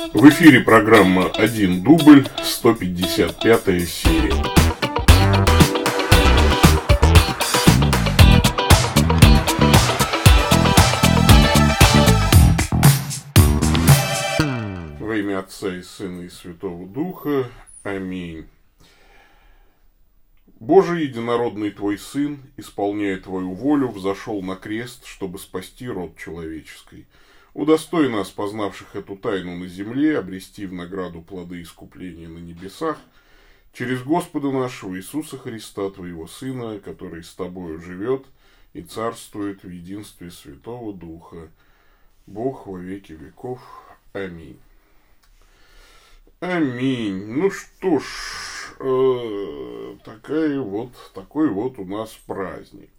В эфире программа «Один дубль», 155 серия. Во имя Отца и Сына и Святого Духа. Аминь. Боже, единородный Твой Сын, исполняя Твою волю, взошел на крест, чтобы спасти род человеческий. Удостой нас, познавших эту тайну на земле, обрести в награду плоды искупления на небесах, через Господа нашего Иисуса Христа, Твоего Сына, который с Тобою живет и царствует в единстве Святого Духа, Бог во веки веков. Аминь. Аминь. Ну что ж, э, такая вот, такой вот у нас праздник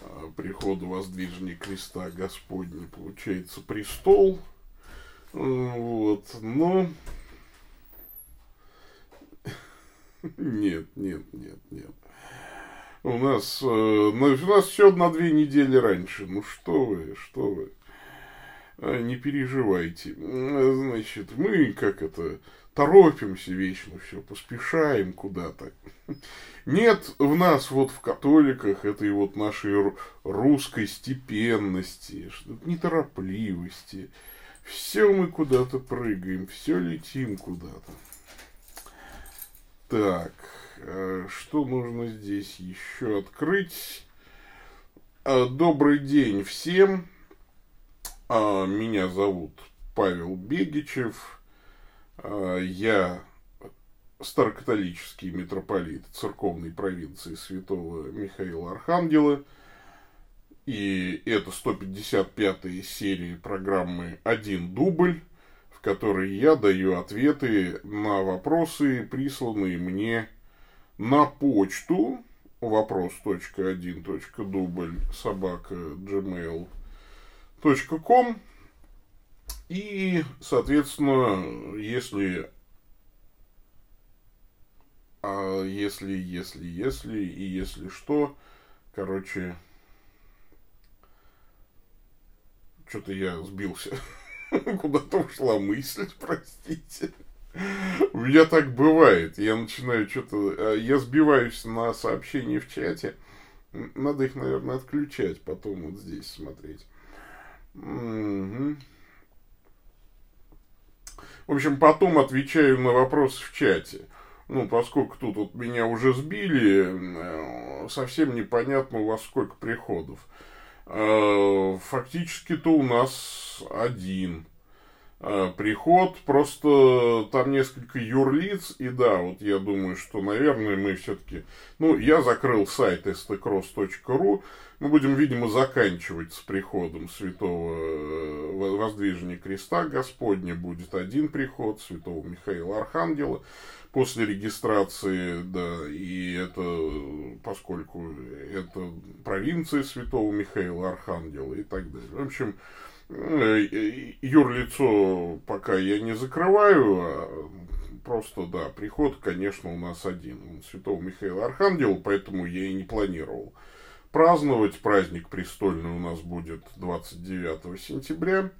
а, прихода воздвижения креста Господня получается престол. Вот, но... Нет, нет, нет, нет. У нас, э, у нас все на две недели раньше. Ну что вы, что вы. А, не переживайте. Значит, мы как это торопимся вечно все, поспешаем куда-то. Нет в нас, вот в католиках, этой вот нашей русской степенности, неторопливости. Все мы куда-то прыгаем, все летим куда-то. Так, а что нужно здесь еще открыть? А, добрый день всем. Меня зовут Павел Бегичев. Я старокатолический митрополит церковной провинции святого Михаила Архангела. И это 155-я серия программы «Один дубль», в которой я даю ответы на вопросы, присланные мне на почту вопрос.1.дубль собака gmail.com и, соответственно, если а если, если, если и если что, короче, что-то я сбился. Куда-то ушла мысль, простите. У меня так бывает. Я начинаю что-то... А, я сбиваюсь на сообщения в чате. Надо их, наверное, отключать, потом вот здесь смотреть. Угу. В общем, потом отвечаю на вопросы в чате ну, поскольку тут вот меня уже сбили, э, совсем непонятно у вас сколько приходов. Э, фактически-то у нас один э, приход, просто там несколько юрлиц, и да, вот я думаю, что, наверное, мы все-таки, ну, я закрыл сайт stcross.ru, мы будем, видимо, заканчивать с приходом святого воздвижения креста Господня, будет один приход святого Михаила Архангела, после регистрации, да, и это, поскольку это провинция Святого Михаила Архангела и так далее. В общем, э, юрлицо пока я не закрываю, а просто, да, приход, конечно, у нас один. Святого Михаила Архангела, поэтому я и не планировал праздновать. Праздник престольный у нас будет 29 сентября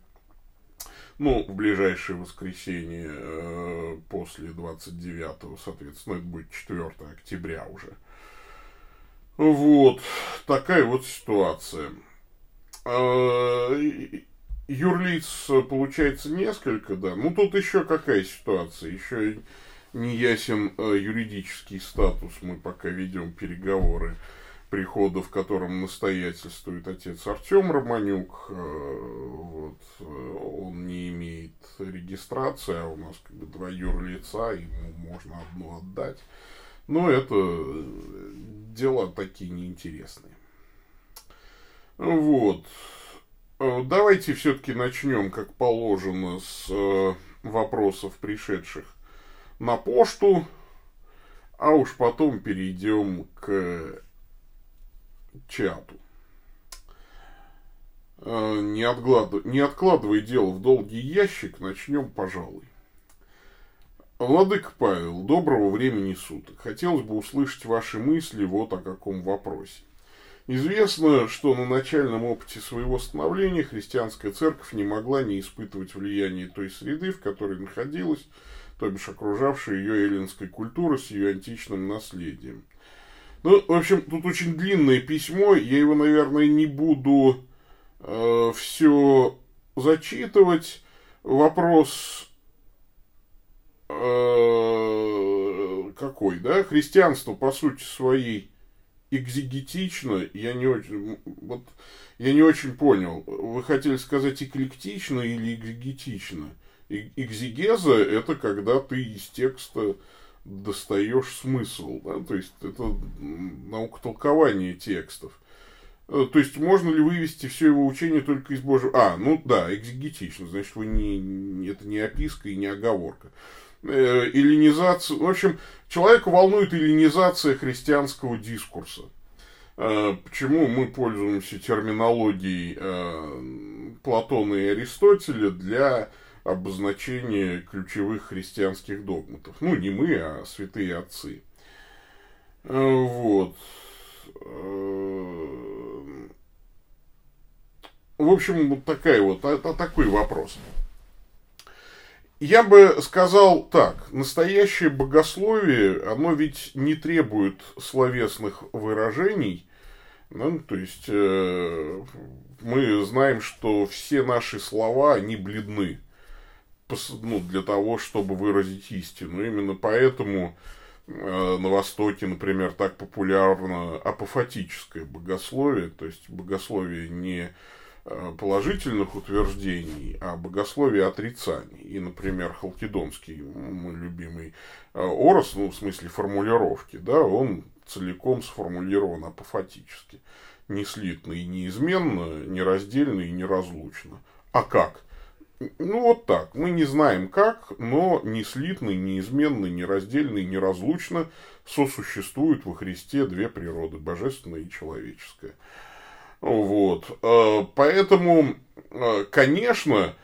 ну, в ближайшее воскресенье э, после 29-го, соответственно, это будет 4 октября уже. Вот, такая вот ситуация. Э, юрлиц получается несколько, да. Ну, тут еще какая ситуация? Еще не ясен э, юридический статус, мы пока ведем переговоры прихода, в котором настоятельствует отец Артем Романюк. Э, вот, э, он не имеет регистрации, а у нас как бы два юрлица, ему можно одно отдать. Но это дела такие неинтересные. Вот. Э, давайте все-таки начнем, как положено, с вопросов, пришедших на почту, а уж потом перейдем к чату. Э, не, отклад... не откладывай дело в долгий ящик, начнем, пожалуй. Владык Павел, доброго времени суток. Хотелось бы услышать ваши мысли вот о каком вопросе. Известно, что на начальном опыте своего становления христианская церковь не могла не испытывать влияние той среды, в которой находилась, то бишь окружавшей ее эллинской культуры с ее античным наследием. Ну, в общем, тут очень длинное письмо, я его, наверное, не буду э, все зачитывать. Вопрос э, какой, да? Христианство, по сути своей, экзегетично, я не очень, вот, я не очень понял. Вы хотели сказать эклектично или экзегетично? Экзегеза – это когда ты из текста достаешь смысл, да, то есть это наука толкования текстов. Э, то есть можно ли вывести все его учение только из Божьего... А, ну да, экзегетично, значит, вы не, это не описка и не оговорка. Э, эллинизация... В общем, человека волнует эллинизация христианского дискурса. Э, почему мы пользуемся терминологией э, Платона и Аристотеля для обозначение ключевых христианских догматов. Ну, не мы, а святые отцы. Э, вот. Э, в общем, вот такая вот, это такой вопрос. Я бы сказал так, настоящее богословие, оно ведь не требует словесных выражений, ну, то есть э, мы знаем, что все наши слова, они бледны ну, для того, чтобы выразить истину. Именно поэтому э, на Востоке, например, так популярно апофатическое богословие, то есть богословие не э, положительных утверждений, а богословие отрицаний. И, например, Халкидонский, мой любимый э, Орос, ну, в смысле формулировки, да, он целиком сформулирован апофатически. Не слитно и неизменно, нераздельно и неразлучно. А как? Ну, вот так. Мы не знаем как, но не слитно, неизменно, нераздельно и неразлучно сосуществуют во Христе две природы, божественная и человеческая. Вот. Э, поэтому, э, конечно,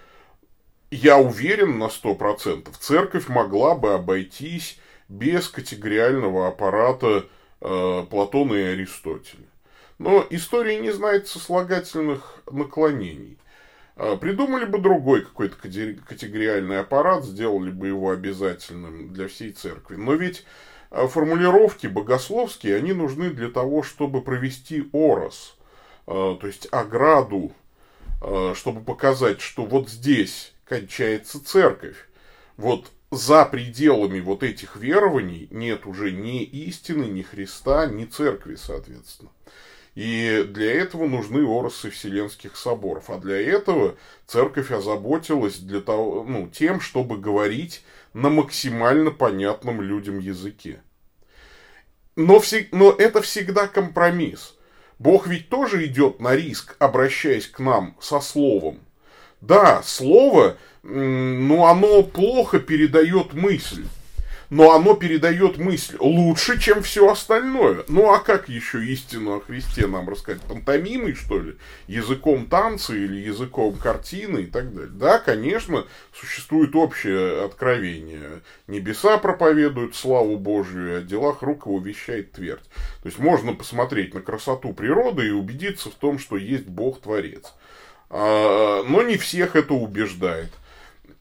я уверен на сто процентов, церковь могла бы обойтись без категориального аппарата э, Платона и Аристотеля. Но история не знает сослагательных наклонений. А, придумали бы другой какой-то категориальный аппарат, сделали бы его обязательным для всей церкви. Но ведь а, формулировки богословские, они нужны для того, чтобы провести орос, а, то есть ограду, чтобы показать, что вот здесь кончается церковь. Вот за пределами вот этих верований нет уже ни истины, ни Христа, ни церкви, соответственно. И для этого нужны оросы вселенских соборов. А для этого церковь озаботилась для того, ну, тем, чтобы говорить на максимально понятном людям языке. Но, все, но это всегда компромисс. Бог ведь тоже идет на риск, обращаясь к нам со словом. Да, слово, ну, оно плохо передает мысль но оно передает мысль лучше, чем все остальное. Ну а как еще истину о Христе нам рассказать? Пантомимой, что ли? Языком танца или языком картины и так далее? Да, конечно, существует общее откровение. Небеса проповедуют славу Божию, о делах рук его вещает твердь. То есть можно посмотреть на красоту природы и убедиться в том, что есть Бог-творец. А, но не всех это убеждает.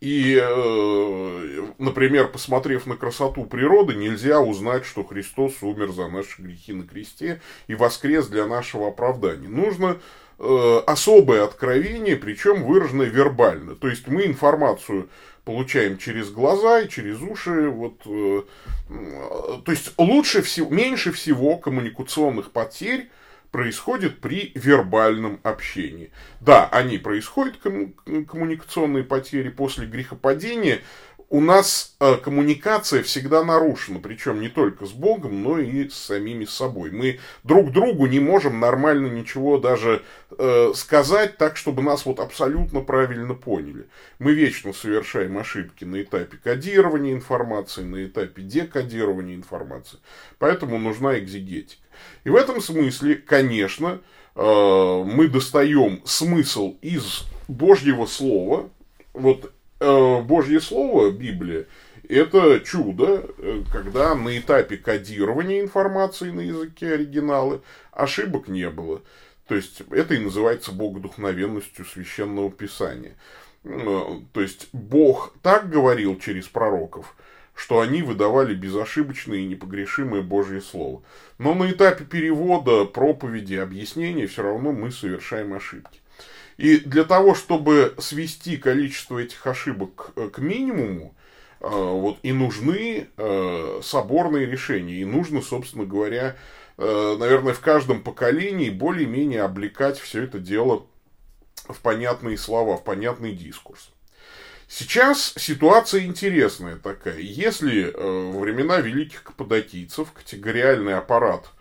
И, э, например, посмотрев на красоту природы, нельзя узнать, что Христос умер за наши грехи на кресте и воскрес для нашего оправдания. Нужно э, особое откровение, причем выраженное вербально. То есть мы информацию получаем через глаза и через уши. Вот, э, то есть лучше всего, меньше всего коммуникационных потерь происходит при вербальном общении. Да, они происходят, коммуникационные потери после грехопадения. У нас э, коммуникация всегда нарушена, причем не только с Богом, но и с самими собой. Мы друг другу не можем нормально ничего даже э, сказать так, чтобы нас вот абсолютно правильно поняли. Мы вечно совершаем ошибки на этапе кодирования информации, на этапе декодирования информации. Поэтому нужна экзегетика. И в этом смысле, конечно, э, мы достаем смысл из Божьего Слова. Вот э, Божье Слово, Библия, Это чудо, э, когда на этапе кодирования информации на языке оригинала ошибок не было. То есть это и называется богодухновенностью священного писания. То есть Бог так говорил через пророков, что они выдавали безошибочное и непогрешимое Божье Слово. Но на этапе перевода, проповеди, объяснения все равно мы совершаем ошибки. И для того, чтобы свести количество этих ошибок э, к минимуму, э, вот и нужны э, соборные решения, и нужно, собственно говоря, наверное, в каждом поколении более-менее облекать все это дело в понятные слова, в понятный дискурс. Сейчас ситуация интересная такая. Если во времена великих каппадокийцев категориальный аппарат –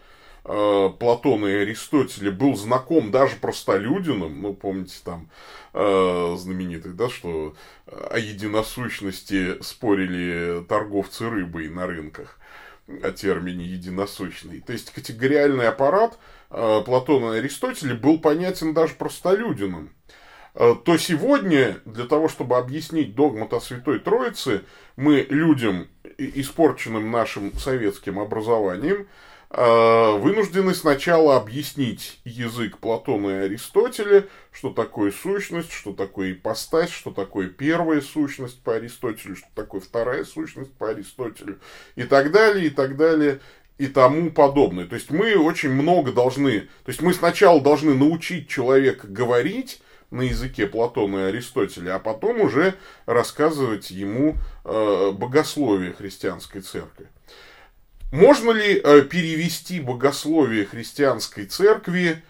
э, Платона и Аристотеля был знаком даже простолюдинам, ну, помните, там э, знаменитый, да, что о единосущности спорили торговцы рыбой на рынках, о термине единосущный. То есть, категориальный аппарат э, Платона и Аристотеля был понятен даже простолюдинам э, то сегодня для того, чтобы объяснить догмат о Святой Троице, мы людям, испорченным нашим советским образованием, Э, вынуждены сначала объяснить язык Платона и Аристотеля, что такое сущность, что такое ипостась, что такое первая сущность по Аристотелю, что такое вторая сущность по Аристотелю, и так далее, и так далее, и тому подобное. То есть мы очень много должны, то есть мы сначала должны научить человека говорить, на языке Платона и Аристотеля, а потом уже рассказывать ему э, богословие христианской церкви. Можно ли э, перевести богословие христианской церкви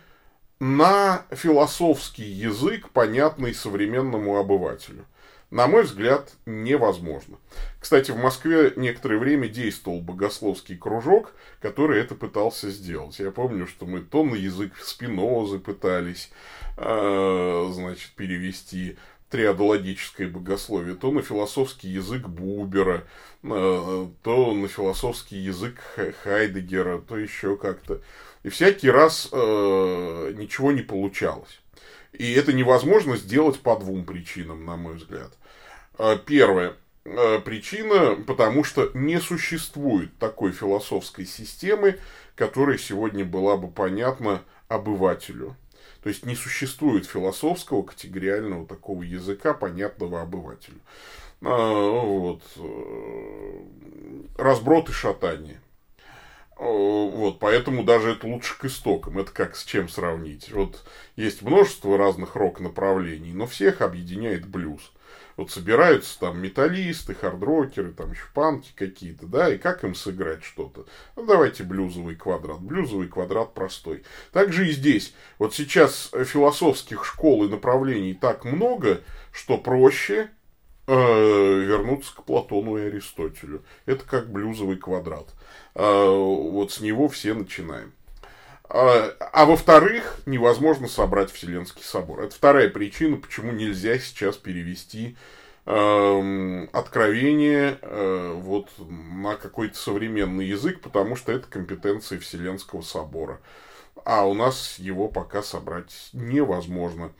на философский язык, понятный современному обывателю? На мой взгляд, невозможно. Кстати, в Москве некоторое время действовал богословский кружок, который это пытался сделать. Я помню, что мы то на язык Спинозы пытались, э, значит, перевести, триадологическое богословие, то на философский язык Бубера, то на философский язык Хайдегера, то еще как-то. И всякий раз э, ничего не получалось. И это невозможно сделать по двум причинам, на мой взгляд. Э, первая э, причина, потому что не существует такой философской системы, которая сегодня была бы понятна обывателю. То есть не существует философского категориального такого языка, понятного обывателю. А, вот. Э, разброд и шатание. Вот, поэтому даже это лучше к истокам. Это как с чем сравнить. Вот есть множество разных рок-направлений, но всех объединяет блюз. Вот собираются там металлисты, хардрокеры, там еще панки какие-то, да, и как им сыграть что-то? Ну, давайте блюзовый квадрат. Блюзовый квадрат простой. Также и здесь. Вот сейчас философских школ и направлений так много, что проще э, вернуться к Платону и Аристотелю. Это как блюзовый квадрат. Э, вот с него все начинаем. А, а во-вторых, невозможно собрать Вселенский собор. Это вторая причина, почему нельзя сейчас перевести э, откровение э, вот, на какой-то современный язык, потому что это компетенция Вселенского собора. А у нас его пока собрать невозможно.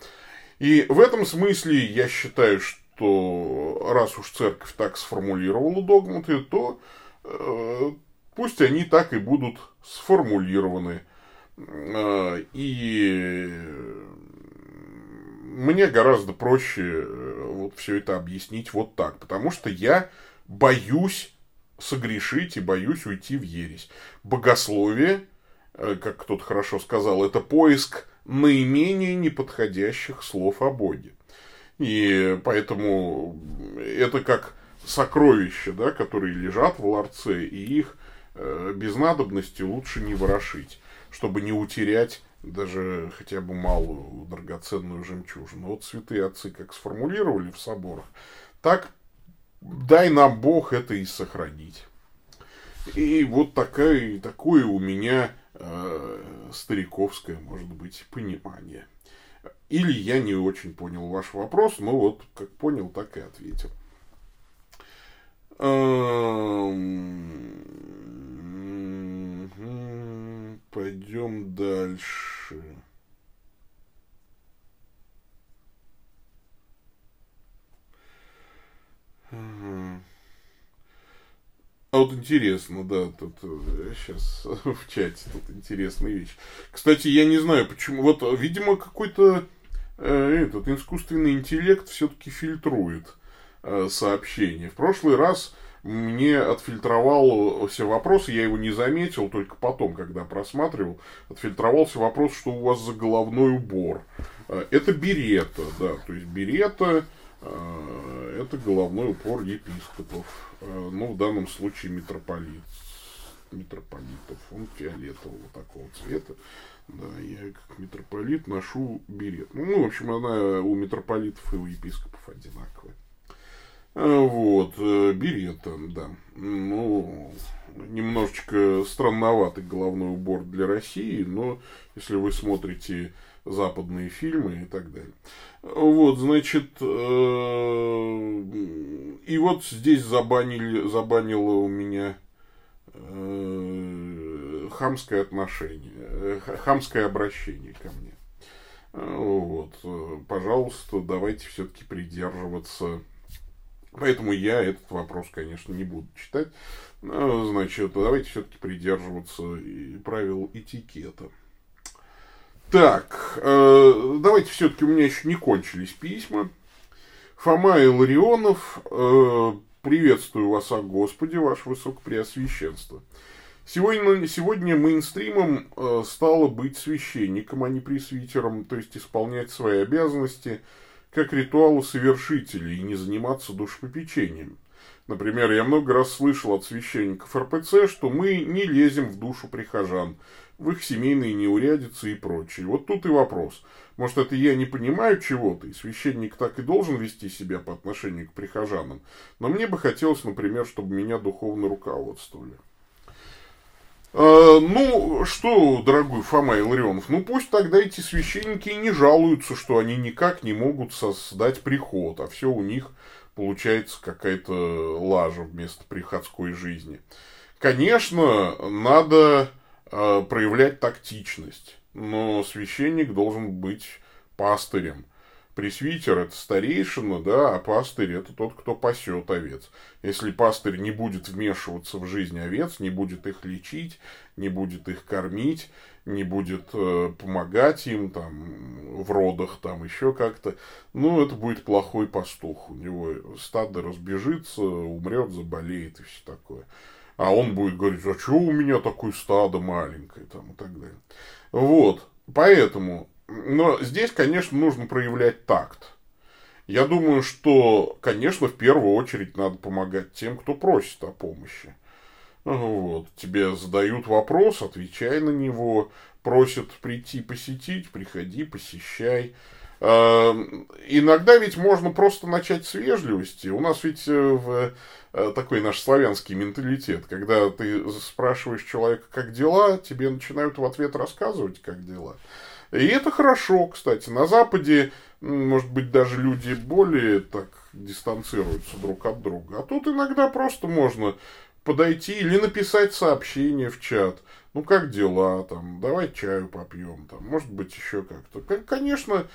И в этом смысле я считаю, что раз уж церковь так сформулировала догматы, то э, пусть они так и будут сформулированы. А, и мне гораздо проще э, вот все это объяснить вот так, потому что я боюсь согрешить и боюсь уйти в ересь. Богословие, э, как кто-то хорошо сказал, это поиск наименее неподходящих слов о Боге. И поэтому это как сокровища, да, которые лежат в ларце, и их э, без надобности лучше не ворошить чтобы не утерять даже хотя бы малую драгоценную жемчужину. Вот святые отцы как сформулировали в соборах, так дай нам Бог это и сохранить. И вот такая, такое у меня э, стариковское, может быть, понимание. Или я не очень понял ваш вопрос, но вот как понял, так и ответил. Эм... Пойдем дальше. А вот интересно, да, тут сейчас э, в чате тут интересная вещь. Кстати, я не знаю, почему. Вот, видимо, какой-то этот искусственный интеллект все-таки фильтрует э, сообщения. В прошлый раз мне отфильтровал все вопросы, я его не заметил, только потом, когда просматривал, отфильтровался вопрос, что у вас за головной убор. Э, это берета, да, то есть берета э, это головной убор епископов. Э, ну, в данном случае митрополит. Митрополитов. Он фиолетового такого цвета. Да, я как митрополит ношу берет. Ну, в общем, она у митрополитов и у епископов одинаковая. Э, вот, э, берета, да. Ну, немножечко странноватый головной убор для России, но если вы смотрите западные фильмы и так далее. Вот, значит, э, и вот здесь забанили, забанило у меня э, хамское отношение, э, хамское обращение ко мне. Вот, пожалуйста, давайте все-таки придерживаться. Поэтому я этот вопрос, конечно, не буду читать. Значит, давайте все-таки придерживаться правил этикета. Так, э, давайте все-таки у меня еще не кончились письма. Фома и Ларионов, э, приветствую вас о Господе, ваше Высокопреосвященство. Сегодня, сегодня мейнстримом э, стало быть священником, а не пресвитером, то есть исполнять свои обязанности как ритуалы совершителей и не заниматься душепопечением. Например, я много раз слышал от священников РПЦ, что мы не лезем в душу прихожан, в их семейные неурядицы и прочее. Вот тут и вопрос. Может, это я не понимаю чего-то, и священник так и должен вести себя по отношению к прихожанам. Но мне бы хотелось, например, чтобы меня духовно руководствовали. А, ну, что, дорогой Фома Илларионов, ну пусть тогда эти священники не жалуются, что они никак не могут создать приход, а все у них получается какая-то лажа вместо приходской жизни. Конечно, надо э, проявлять тактичность, но священник должен быть пастырем. Пресвитер – это старейшина, да, а пастырь – это тот, кто пасет овец. Если пастырь не будет вмешиваться в жизнь овец, не будет их лечить, не будет их кормить, не будет э, помогать им там в родах, там еще как-то, ну, это будет плохой пастух. У него стадо разбежится, умрет, заболеет и все такое. А он будет говорить, а что у меня такое стадо маленькое, там, и так далее. Вот, поэтому но здесь, конечно, нужно проявлять такт. Я думаю, что, конечно, в первую очередь надо помогать тем, кто просит о помощи. Вот. Тебе задают вопрос, отвечай на него. Просят прийти посетить, приходи, посещай. Э, иногда ведь можно просто начать с вежливости. У нас ведь э, в э, такой наш славянский менталитет, когда ты спрашиваешь человека, как дела, тебе начинают в ответ рассказывать, как дела. И это хорошо, кстати. На Западе, может быть, даже люди более так дистанцируются друг от друга. А тут иногда просто можно подойти или написать сообщение в чат. Ну, как дела, там, давай чаю попьем, там, может быть, еще как-то. Конечно,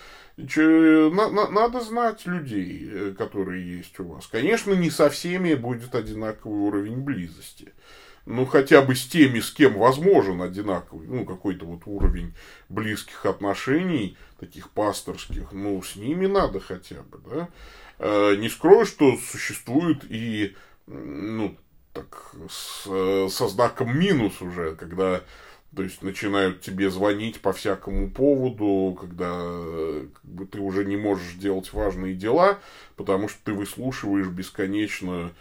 че, на, на, надо знать людей, э, которые есть у вас. Конечно, не со всеми будет одинаковый уровень близости ну, хотя бы с теми, с кем возможен одинаковый, ну, какой-то вот уровень близких отношений, таких пасторских, ну, с ними надо хотя бы, да. Э, не скрою, что существует и, ну, так, с, со знаком минус уже, когда то есть начинают тебе звонить по всякому поводу, когда как бы, ты уже не можешь делать важные дела, потому что ты выслушиваешь бесконечно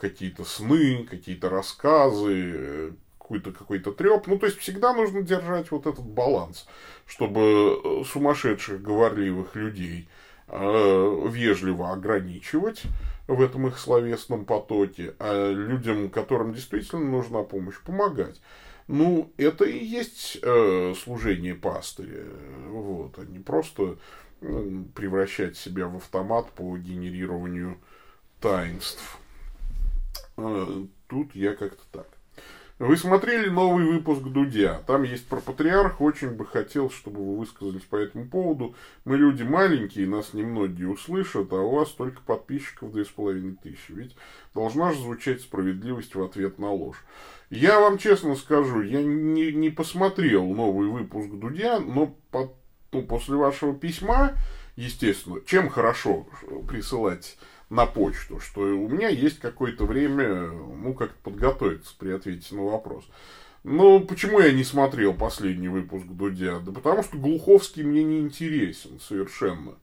какие-то сны, какие-то рассказы, какой-то какой-то треп. Ну, то есть всегда нужно держать вот этот баланс, чтобы э, сумасшедших, говорливых людей э, вежливо ограничивать в этом их словесном потоке, а людям, которым действительно нужна помощь, помогать. Ну, это и есть э, служение пастыря. Вот, а не просто э, превращать себя в автомат по генерированию таинств. Э, тут я как-то так. Вы смотрели новый выпуск Дудя. Там есть про патриарх. Очень бы хотел, чтобы вы высказались по этому поводу. Мы люди маленькие, нас немногие услышат, а у вас только подписчиков две с половиной тысячи. Ведь должна же звучать справедливость в ответ на ложь. Я вам честно скажу, я не, не посмотрел новый выпуск Дудя, но по, ну, после вашего письма, естественно, чем хорошо присылать на почту, что у меня есть какое-то время, ну, как подготовиться при ответе на вопрос. Ну, почему я не смотрел последний выпуск Дудя? Да потому что Глуховский мне не интересен совершенно.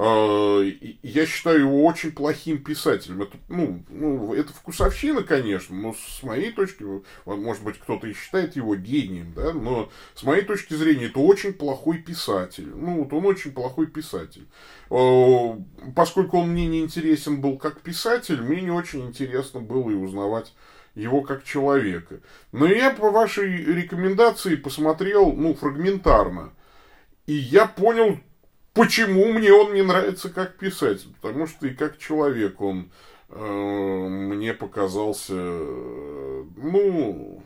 А, я считаю его очень плохим писателем. Это, ну, ну, это вкусовщина, конечно, но с моей точки, может быть, кто-то и считает его гением, да, но с моей точки зрения это очень плохой писатель. Ну, вот он очень плохой писатель. А, поскольку он мне не интересен был как писатель, мне не очень интересно было и узнавать его как человека. Но я по вашей рекомендации посмотрел, ну, фрагментарно. И я понял Почему мне он не нравится как писатель? Потому что и как человек он э, мне показался, э, ну,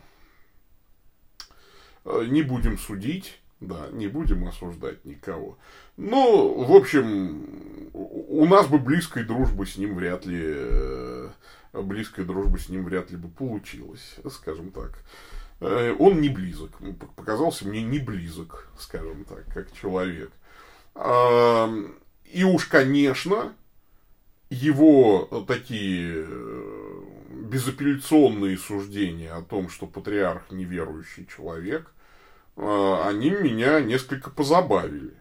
э, не будем судить, да, не будем осуждать никого. Ну, в общем, у нас бы близкой дружбы с ним вряд ли, э, близкой дружбы с ним вряд ли бы получилось, скажем так. Э, он не близок, показался мне не близок, скажем так, как человек. И уж, конечно, его такие э, безапелляционные суждения о том, что патриарх неверующий человек, э, они меня несколько позабавили.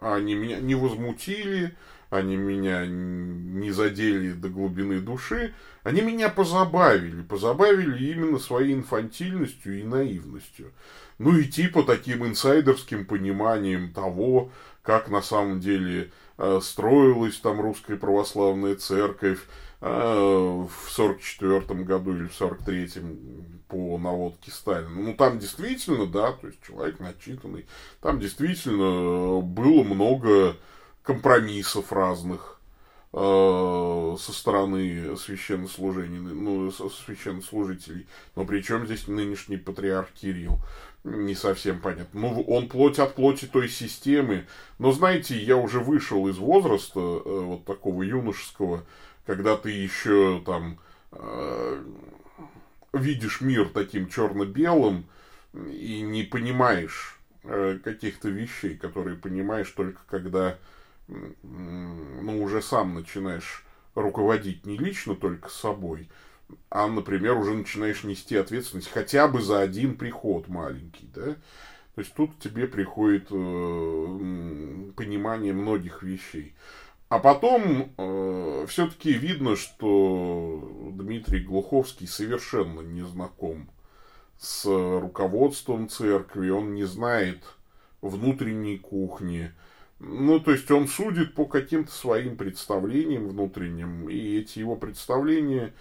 Они меня не возмутили, они меня не задели до глубины души, они меня позабавили, позабавили именно своей инфантильностью и наивностью. Ну и типа таким инсайдерским пониманием того, как на самом деле э, строилась там русская православная церковь э, в 44 году или в 43 по наводке Сталина. Ну, там действительно, да, то есть человек начитанный, там действительно было много компромиссов разных э, со стороны священнослужений, ну, священнослужителей. Но при чем здесь нынешний патриарх Кирилл? Не совсем понятно. Ну, он плоть от плоти той системы. Но, знаете, я уже вышел из возраста э, вот такого юношеского, когда ты еще там э, видишь мир таким черно-белым и не понимаешь э, каких-то вещей, которые понимаешь только когда ну, уже сам начинаешь руководить не лично только собой, а, например, уже начинаешь нести ответственность хотя бы за один приход маленький, да, то есть тут тебе приходит э, понимание многих вещей. А потом э, все-таки видно, что Дмитрий Глуховский совершенно не знаком с руководством церкви, он не знает внутренней кухни. Ну, то есть он судит по каким-то своим представлениям внутренним, и эти его представления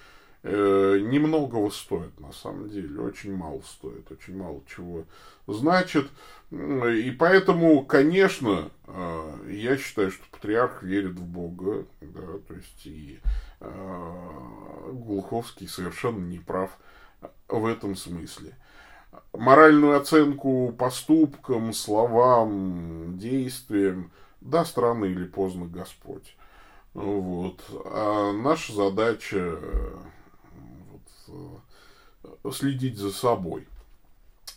э, немногого стоит на самом деле, очень мало стоит, очень мало чего значит. И поэтому, конечно, э, я считаю, что патриарх верит в Бога, да, то есть и э, Глуховский совершенно не прав в этом смысле. Моральную оценку поступкам, словам, действиям даст рано или поздно Господь. Вот. А наша задача следить за собой.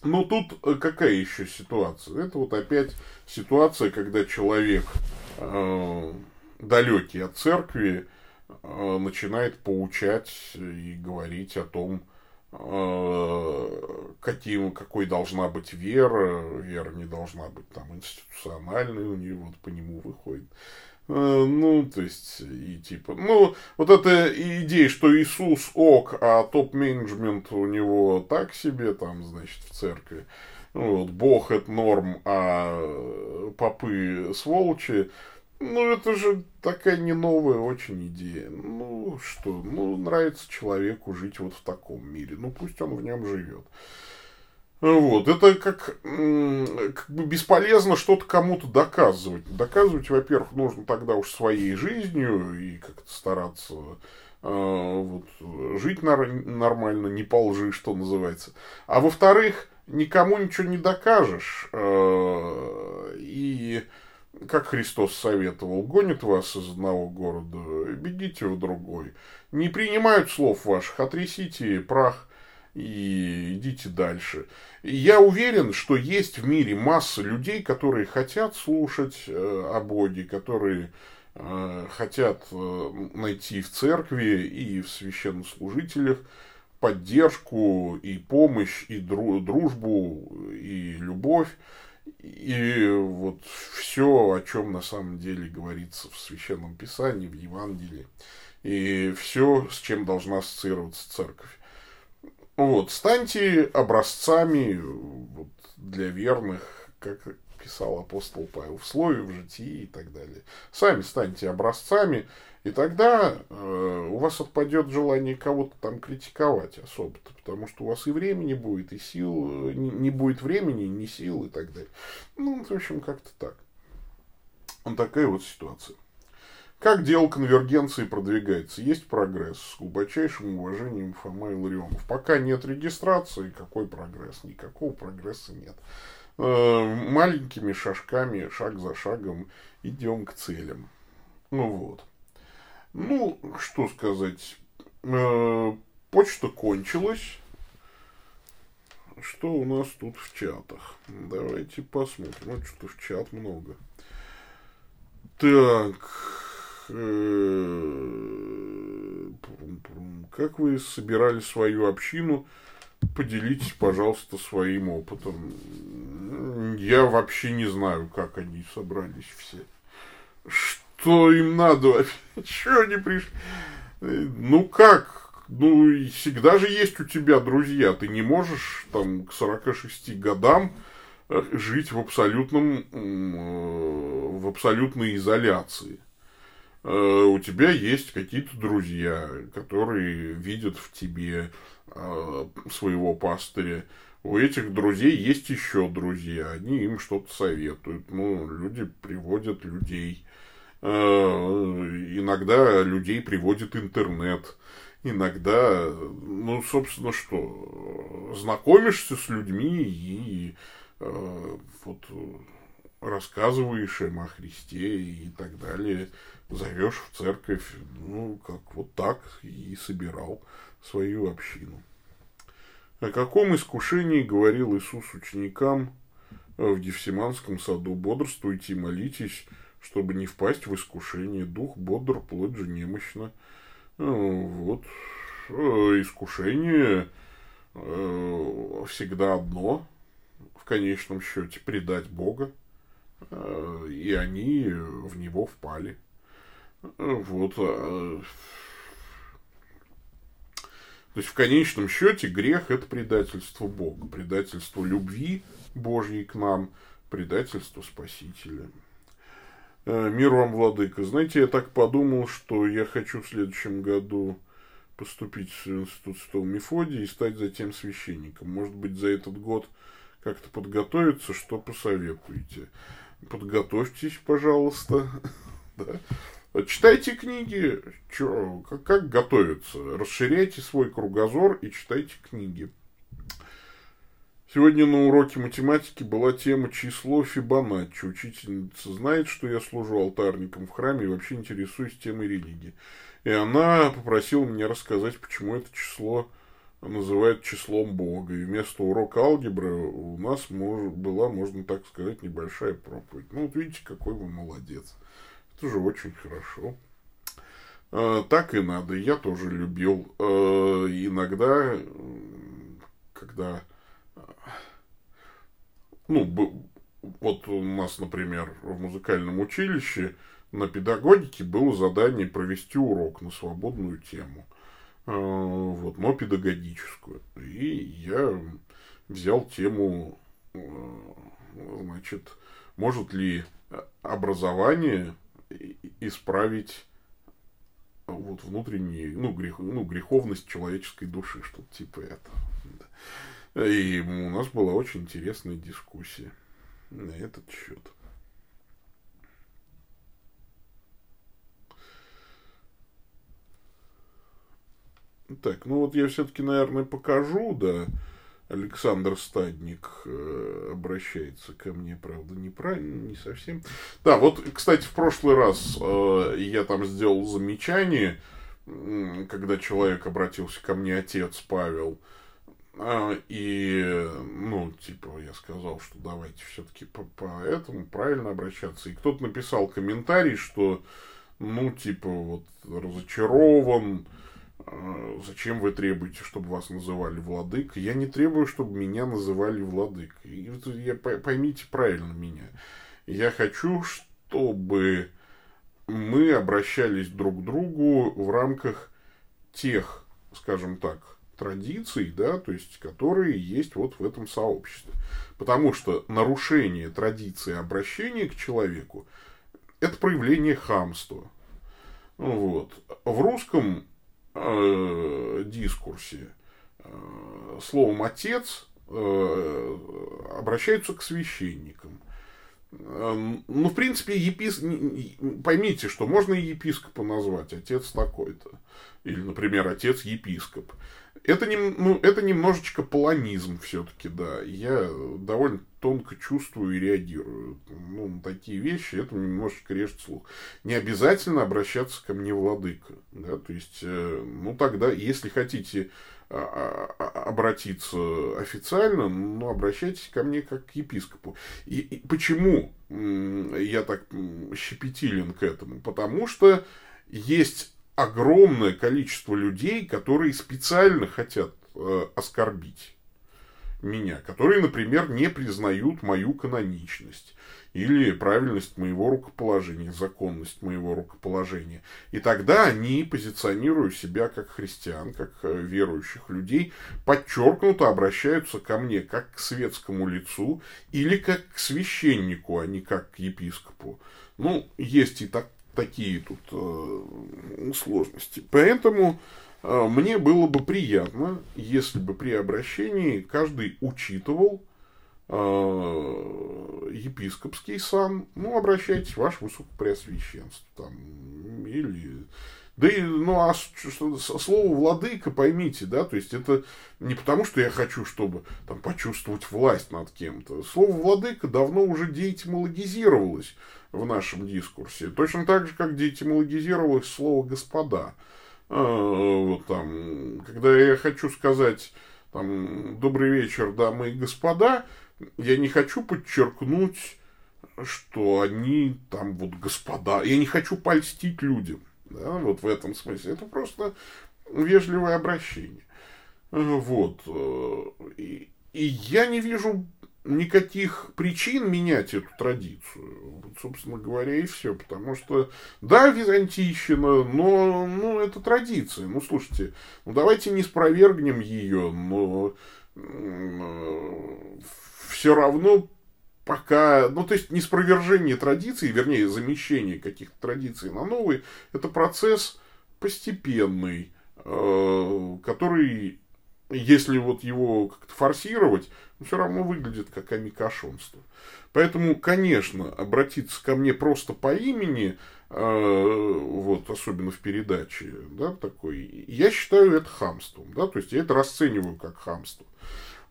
Но тут э, какая еще ситуация? Это вот опять ситуация, когда человек э, далекий от церкви э, начинает поучать и говорить о том, э, каким, какой должна быть вера. Вера не должна быть там институциональной, у нее вот по нему выходит Э, ну, то есть, и типа, ну, вот эта идея, что Иисус ок, а топ-менеджмент у него так себе, там, значит, в церкви, ну, вот, Бог это норм, а попы сволочи, ну, это же такая не новая очень идея. Ну, что, ну, нравится человеку жить вот в таком мире, ну, пусть он в нем живет. Вот, это как, как бы бесполезно что-то кому-то доказывать. Доказывать, во-первых, нужно тогда уж своей жизнью и как-то стараться э, вот, жить нормально, не по лжи, что называется. А во-вторых, никому ничего не докажешь. Э, и как Христос советовал, гонит вас из одного города, бегите в другой. Не принимают слов ваших, отрясите прах и идите дальше. Я уверен, что есть в мире масса людей, которые хотят слушать э, о Боге, которые э, хотят э, найти в церкви и в священнослужителях поддержку и помощь, и дружбу, и любовь. И вот все, о чем на самом деле говорится в Священном Писании, в Евангелии, и все, с чем должна ассоциироваться церковь. Вот, станьте образцами вот, для верных, как писал апостол Павел в слове, в житии и так далее. Сами станьте образцами, и тогда э, у вас отпадет желание кого-то там критиковать особо-то, потому что у вас и времени будет, и сил, не, не будет времени, ни сил и так далее. Ну, в общем, как-то так. Вот такая вот ситуация. Как дело конвергенции продвигается? Есть прогресс? С глубочайшим уважением Фома Илларионов. Пока нет регистрации, какой прогресс? Никакого прогресса нет. Э, маленькими шажками, шаг за шагом идем к целям. Ну вот. Ну, что сказать. Э, почта кончилась. Что у нас тут в чатах? Давайте посмотрим. Вот что-то в чат много. Так. Э, как вы собирали свою общину? Поделитесь, пожалуйста, своим опытом. Я вообще не знаю, как они собрались все. Что им надо? Чего они пришли? Ну как? Ну, всегда же есть у тебя друзья. Ты не можешь там к 46 годам э, жить в абсолютном, э, в абсолютной изоляции. Э, у тебя есть какие-то друзья, которые видят в тебе э, своего пастыря. У этих друзей есть еще друзья, они им что-то советуют. Ну, люди приводят людей. Э, иногда людей приводит интернет. Иногда, ну, собственно, что, знакомишься с людьми и вот рассказываешь им о Христе и так далее зовешь в церковь, ну, как вот так и собирал свою общину. О каком искушении говорил Иисус ученикам в Гефсиманском саду? Бодрствуйте и молитесь, чтобы не впасть в искушение. Дух бодр, плоть же немощна. Ну, вот. Э, искушение э, всегда одно, в конечном счете, предать Бога. Э, и они в него впали. Вот. А, то есть в конечном счете грех это предательство Бога, предательство любви Божьей к нам, предательство Спасителя. Э, мир вам, Владыка. Знаете, я так подумал, что я хочу в следующем году поступить в институт Святого Мефодия и стать затем священником. Может быть, за этот год как-то подготовиться, что посоветуете? Подготовьтесь, пожалуйста. да. Читайте книги, чё, как, как готовиться. Расширяйте свой кругозор и читайте книги. Сегодня на уроке математики была тема число Фибоначчи. Учительница знает, что я служу алтарником в храме и вообще интересуюсь темой религии. И она попросила меня рассказать, почему это число называют числом Бога. И вместо урока алгебры у нас мож, была, можно так сказать, небольшая проповедь. Ну, вот видите, какой вы молодец. Это же очень хорошо. А, так и надо. Я тоже любил. А, иногда, когда ну, вот у нас, например, в музыкальном училище на педагогике было задание провести урок на свободную тему. А, вот, но педагогическую. И я взял тему, значит, может ли образование исправить вот внутреннюю, ну, грех, ну, греховность человеческой души, что-то типа этого. И у нас была очень интересная дискуссия на этот счет. Так, ну вот я все-таки, наверное, покажу, да. Александр Стадник э, обращается ко мне, правда, неправильно, не совсем. Да, вот, кстати, в прошлый раз э, я там сделал замечание, когда человек обратился ко мне, отец Павел, э, и, ну, типа, я сказал, что давайте все-таки по, по этому правильно обращаться. И кто-то написал комментарий, что, ну, типа, вот, разочарован, а, зачем вы требуете, чтобы вас называли владык? Я не требую, чтобы меня называли владык. Я, поймите правильно меня. Я хочу, чтобы мы обращались друг к другу в рамках тех, скажем так, традиций, да, то есть, которые есть вот в этом сообществе. Потому что нарушение традиции обращения к человеку – это проявление хамства. Вот. В русском дискурсе э, словом отец э, обращаются к священникам. Э, ну, в принципе, епис... поймите, что можно и епископа назвать, отец такой-то. Или, например, отец епископ. Это, не, ну, это немножечко полонизм все-таки, да. Я довольно тонко чувствую и реагирую ну, на такие вещи. Это немножечко режет слух. Не обязательно обращаться ко мне владыка. Да? То есть, э, ну тогда, если хотите а, а, а, обратиться официально, ну, обращайтесь ко мне как к епископу. И, и почему я так щепетилен к этому? Потому что есть огромное количество людей, которые специально хотят э, оскорбить меня, которые, например, не признают мою каноничность или правильность моего рукоположения, законность моего рукоположения. И тогда они позиционируют себя как христиан, как э, верующих людей, подчеркнуто обращаются ко мне как к светскому лицу или как к священнику, а не как к епископу. Ну, есть и так, такие тут э, сложности. Поэтому э, мне было бы приятно, если бы при обращении каждый учитывал э, епископский сан, ну, обращайтесь, ваше высокопреосвященство, там, или да и, ну, а слово владыка, поймите, да, то есть это не потому, что я хочу, чтобы там почувствовать власть над кем-то. Слово владыка давно уже деэтимологизировалось в нашем дискурсе. Точно так же, как деэтимологизировалось слово господа. Вот там, когда я хочу сказать там, добрый вечер, дамы и господа, я не хочу подчеркнуть, что они там вот господа. Я не хочу польстить людям. Да, вот в этом смысле. Это просто вежливое обращение. Вот. И, и я не вижу никаких причин менять эту традицию. Вот, собственно говоря, и все. Потому что, да, византийщина, но ну, это традиция. Ну, слушайте, ну, давайте не спровергнем ее, но все равно пока, ну, то есть, неспровержение традиций, вернее, замещение каких-то традиций на новые, это процесс постепенный, э, который, если вот его как-то форсировать, все равно выглядит как амикошонство. Поэтому, конечно, обратиться ко мне просто по имени, э, вот, особенно в передаче, да, такой, я считаю это хамством, да, то есть, я это расцениваю как хамство.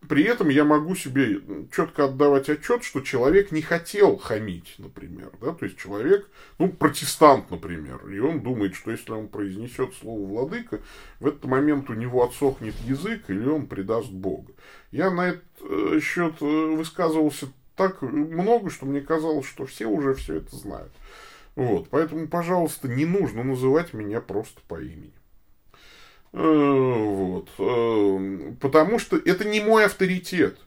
При этом я могу себе четко отдавать отчет, что человек не хотел хамить, например. Да? То есть человек, ну, протестант, например, и он думает, что если он произнесет слово владыка, в этот момент у него отсохнет язык или он предаст Бога. Я на этот э, счет э, высказывался так много, что мне казалось, что все уже все это знают. Вот, поэтому, пожалуйста, не нужно называть меня просто по имени. Э, вот. Э, потому что это не мой авторитет.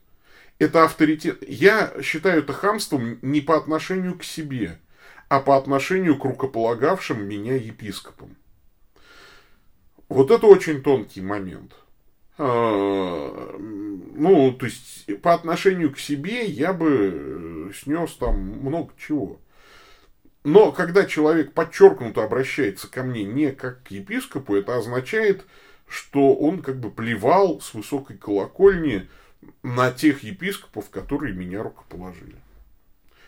Это авторитет. Я считаю это хамством не по отношению к себе, а по отношению к рукополагавшим меня епископам. Вот это очень тонкий момент. Э, ну, то есть, по отношению к себе я бы снес там много чего. Но когда человек подчеркнуто обращается ко мне не как к епископу, это означает, что он как бы плевал с высокой колокольни на тех епископов, которые меня рукоположили.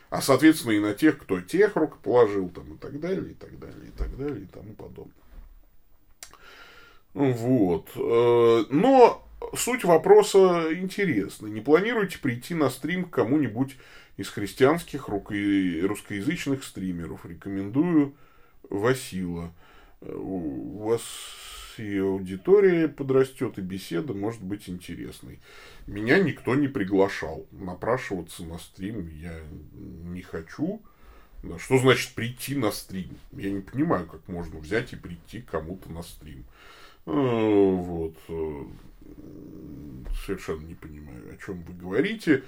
А, соответственно, и на тех, кто тех рукоположил, там, и так далее, и так далее, и так далее, и тому подобное. Вот. Э, но суть вопроса интересна. Не планируете прийти на стрим к кому-нибудь из христианских русскоязычных стримеров? Рекомендую Васила. У вас и аудитория подрастет, и беседа может быть интересной. Меня никто не приглашал. Напрашиваться на стрим я не хочу. Что значит прийти на стрим? Я не понимаю, как можно взять и прийти кому-то на стрим. Э, вот. Э, совершенно не понимаю, о чем вы говорите.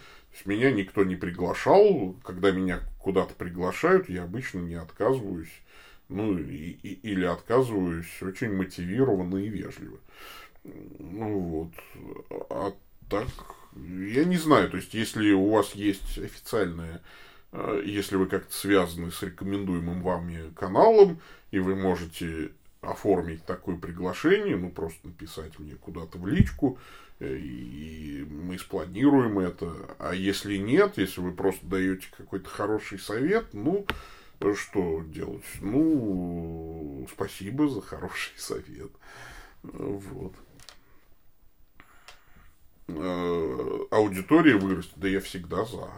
Меня никто не приглашал. Когда меня куда-то приглашают, я обычно не отказываюсь ну, и, и, или отказываюсь очень мотивированно и вежливо. Ну вот. А так, я не знаю, то есть, если у вас есть официальная, э, если вы как-то связаны с рекомендуемым вами каналом, и вы можете оформить такое приглашение, ну, просто написать мне куда-то в личку, и мы спланируем это. А если нет, если вы просто даете какой-то хороший совет, ну, что делать? Ну, спасибо за хороший совет. Вот. Э, аудитория вырастет, да я всегда за.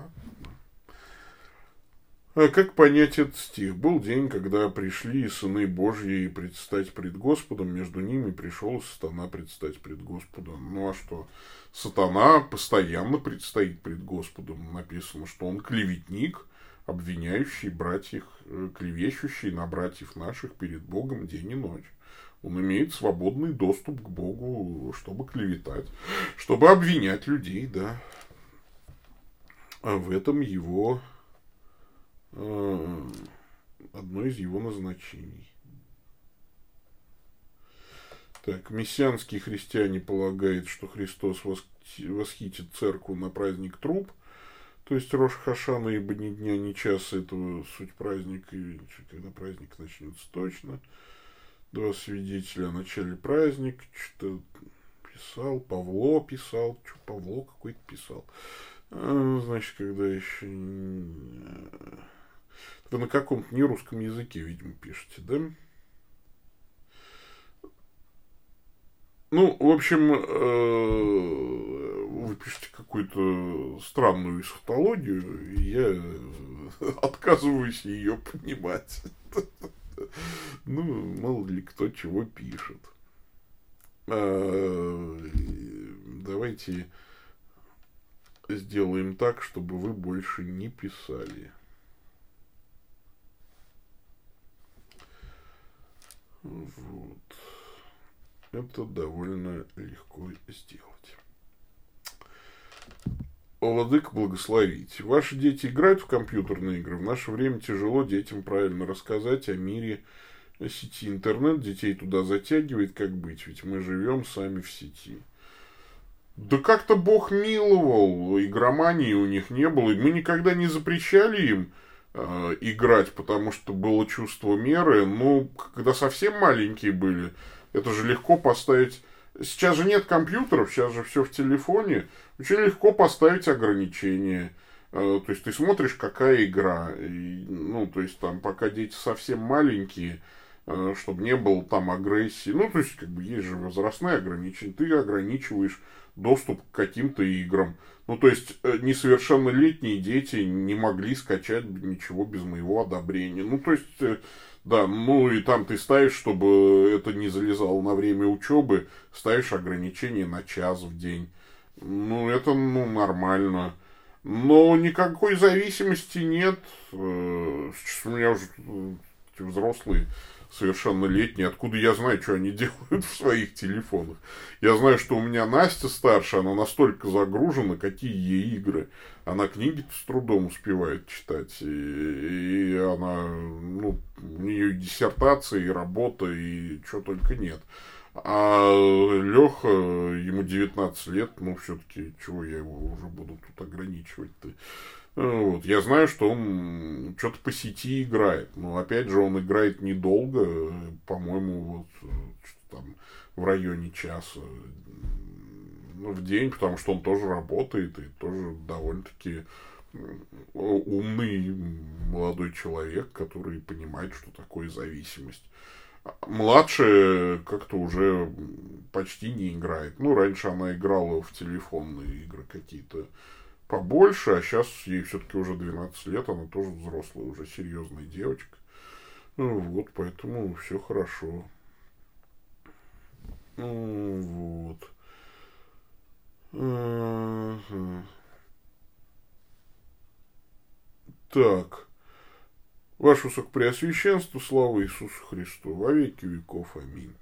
А как понять этот стих? Был день, когда пришли сыны Божьи предстать пред Господом, между ними пришел сатана предстать пред Господом. Ну а что? Сатана постоянно предстоит пред Господом. Написано, что он клеветник, обвиняющий братьев, э, клевещущий на братьев наших перед Богом день и ночь. Он имеет свободный доступ к Богу, чтобы клеветать, чтобы обвинять людей, да. А в этом его одно из его назначений. Так, мессианские христиане полагают, что Христос восхитит церковь на праздник труп – то есть Рош Хашана, ибо ни дня, ни часа этого суть праздника, и когда праздник начнется точно. Два свидетеля о начале праздника, что-то писал, Павло писал, что Павло какой-то писал. А, значит, когда еще... Вы на каком-то нерусском языке, видимо, пишете, да? Ну, в общем, э, вы пишете какую-то странную эсхатологию, и я отказываюсь ее понимать. Ну, мало ли кто чего пишет. А, давайте сделаем так, чтобы вы больше не писали. Вот это довольно легко сделать. Владык благословить. Ваши дети играют в компьютерные игры. В наше время тяжело детям правильно рассказать о мире сети интернет. Детей туда затягивает, как быть, ведь мы живем сами в сети. Да как-то Бог миловал, игромании у них не было. И мы никогда не запрещали им э, играть, потому что было чувство меры. Но когда совсем маленькие были, это же легко поставить... Сейчас же нет компьютеров, сейчас же все в телефоне. Очень легко поставить ограничения. Э, то есть ты смотришь, какая игра. И, ну, то есть там, пока дети совсем маленькие, чтобы не было там агрессии. Ну, то есть, как бы есть же возрастные ограничения. Ты ограничиваешь доступ к каким-то играм. Ну, то есть, э, несовершеннолетние дети не могли скачать ничего без моего одобрения. Ну, то есть, да, ну и там ты ставишь, чтобы это не залезало на время учебы, ставишь ограничение на час в день. Ну, это, ну, нормально. Но никакой зависимости нет. Э, у меня уже э, взрослые совершеннолетние, откуда я знаю, что они делают в своих телефонах. Я знаю, что у меня Настя старшая, она настолько загружена, какие ей игры. Она книги с трудом успевает читать, и, и она, ну, у нее и диссертация, и работа, и что только нет. А Леха, ему 19 лет, ну, все-таки, чего я его уже буду тут ограничивать-то? Вот. Я знаю, что он что-то по сети играет. Но опять же, он играет недолго, по-моему, вот там в районе часа. в день, потому что он тоже работает и тоже довольно-таки умный молодой человек, который понимает, что такое зависимость. Младшая как-то уже почти не играет. Ну, раньше она играла в телефонные игры какие-то побольше, а сейчас ей все-таки уже 12 лет, она тоже взрослая, уже серьезная девочка. Ну, вот, поэтому все хорошо. Ну, вот. Так. Ваше Высокопреосвященство, слава Иисусу Христу, во веки веков. Аминь.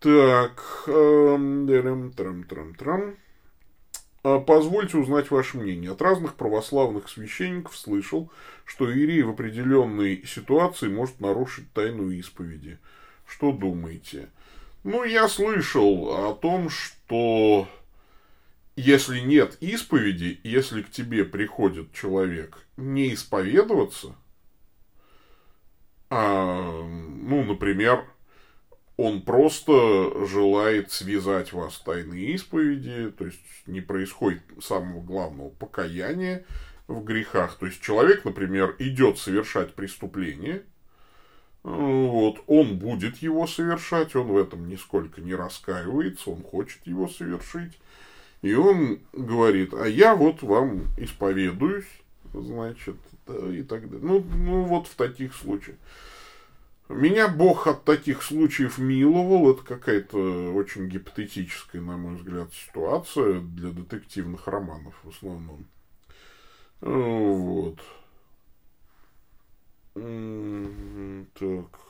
Так. Трам-трам-трам. А, позвольте узнать ваше мнение. От разных православных священников слышал, что Ирий в определенной ситуации может нарушить тайну исповеди. Что думаете? Ну, я слышал о том, что если нет исповеди, если к тебе приходит человек не исповедоваться, а, ну, например, он просто желает связать вас тайной исповеди, то есть не происходит самого главного покаяния в грехах. То есть человек, например, идет совершать преступление, вот, он будет его совершать, он в этом нисколько не раскаивается, он хочет его совершить. И он говорит, а я вот вам исповедуюсь, значит, и так далее. Ну, ну вот в таких случаях. Меня Бог от таких случаев миловал. Это какая-то очень гипотетическая, на мой взгляд, ситуация для детективных романов в основном. Вот. Так.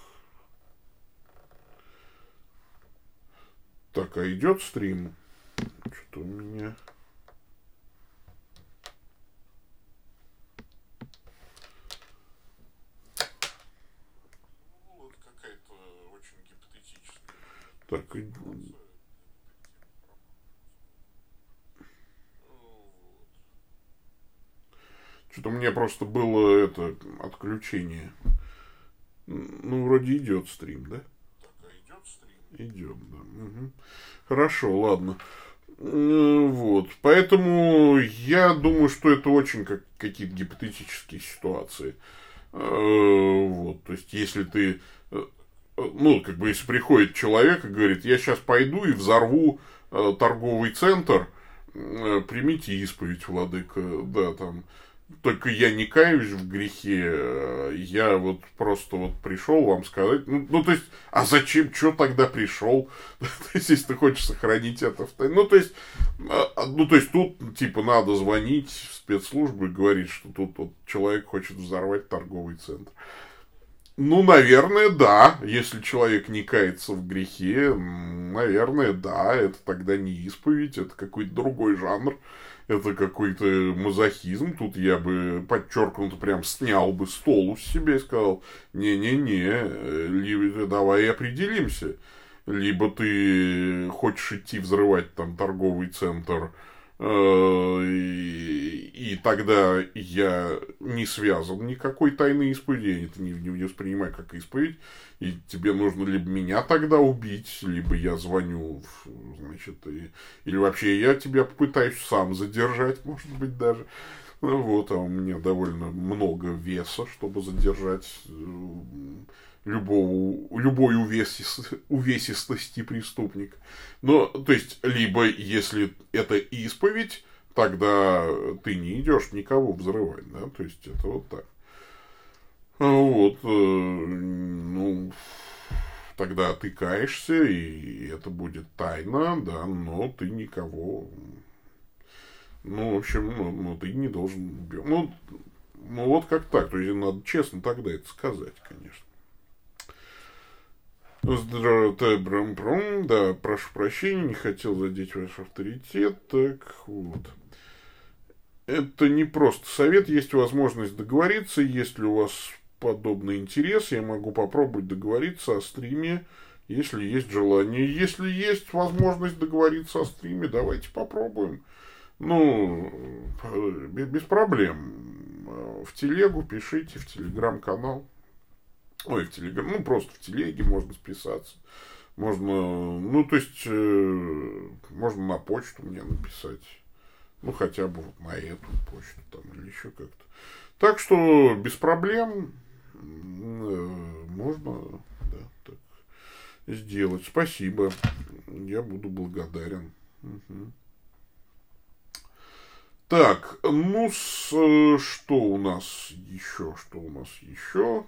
Так, а идет стрим? Что-то у меня... Так, Что-то меня просто было это отключение. Ну, вроде идет стрим, да? А идет стрим? Идет, да. Угу. Хорошо, ладно. Вот. Поэтому я думаю, что это очень как какие-то гипотетические ситуации. Э, вот. То есть, если ты э, ну, как бы, если приходит человек и говорит, я сейчас пойду и взорву э, торговый центр, э, примите исповедь, владыка, да, там, только я не каюсь в грехе, э, я вот просто вот пришел вам сказать, ну, ну то есть, а зачем, что тогда пришел, если ты хочешь сохранить это в тайне, ну, то есть, э, ну, то есть, тут, типа, надо звонить в спецслужбы и говорить, что тут вот человек хочет взорвать торговый центр. Ну, наверное, да. Если человек не кается в грехе, наверное, да. Это тогда не исповедь, это какой-то другой жанр. Это какой-то мазохизм. Тут я бы подчеркнуто прям снял бы стол с себя и сказал, не-не-не, давай определимся. Либо ты хочешь идти взрывать там торговый центр, и, и тогда я не связан никакой тайной исповеди, я это не, не воспринимаю как исповедь, и тебе нужно либо меня тогда убить, либо я звоню, значит, и, или вообще я тебя попытаюсь сам задержать, может быть, даже. Ну, вот, а у меня довольно много веса, чтобы задержать э, любого, любой увесист, увесистости преступник. Но, то есть, либо, если это исповедь, тогда ты не идешь никого взрывать, да, то есть, это вот так. Вот, э, ну, тогда ты каешься, и это будет тайна, да, но ты никого, ну, в общем, ну, ну ты не должен, ну, ну, вот как так, то есть, надо честно тогда это сказать, конечно. Здравствуйте, брам-брам. Да, прошу прощения, не хотел задеть ваш авторитет. Так, вот. Это не просто совет, есть возможность договориться. Если у вас подобный интерес, я могу попробовать договориться о стриме, если есть желание. Если есть возможность договориться о стриме, давайте попробуем. Ну, без проблем. В телегу пишите, в телеграм-канал. Ой, в Телеграм, ну, просто в Телеге можно списаться. Можно, ну, то есть, э, можно на почту мне написать. Ну, хотя бы вот на эту почту там или еще как-то. Так что без проблем э, можно да, так сделать. Спасибо. Я буду благодарен. Угу. Так, ну, с, э, что у нас еще? Что у нас еще?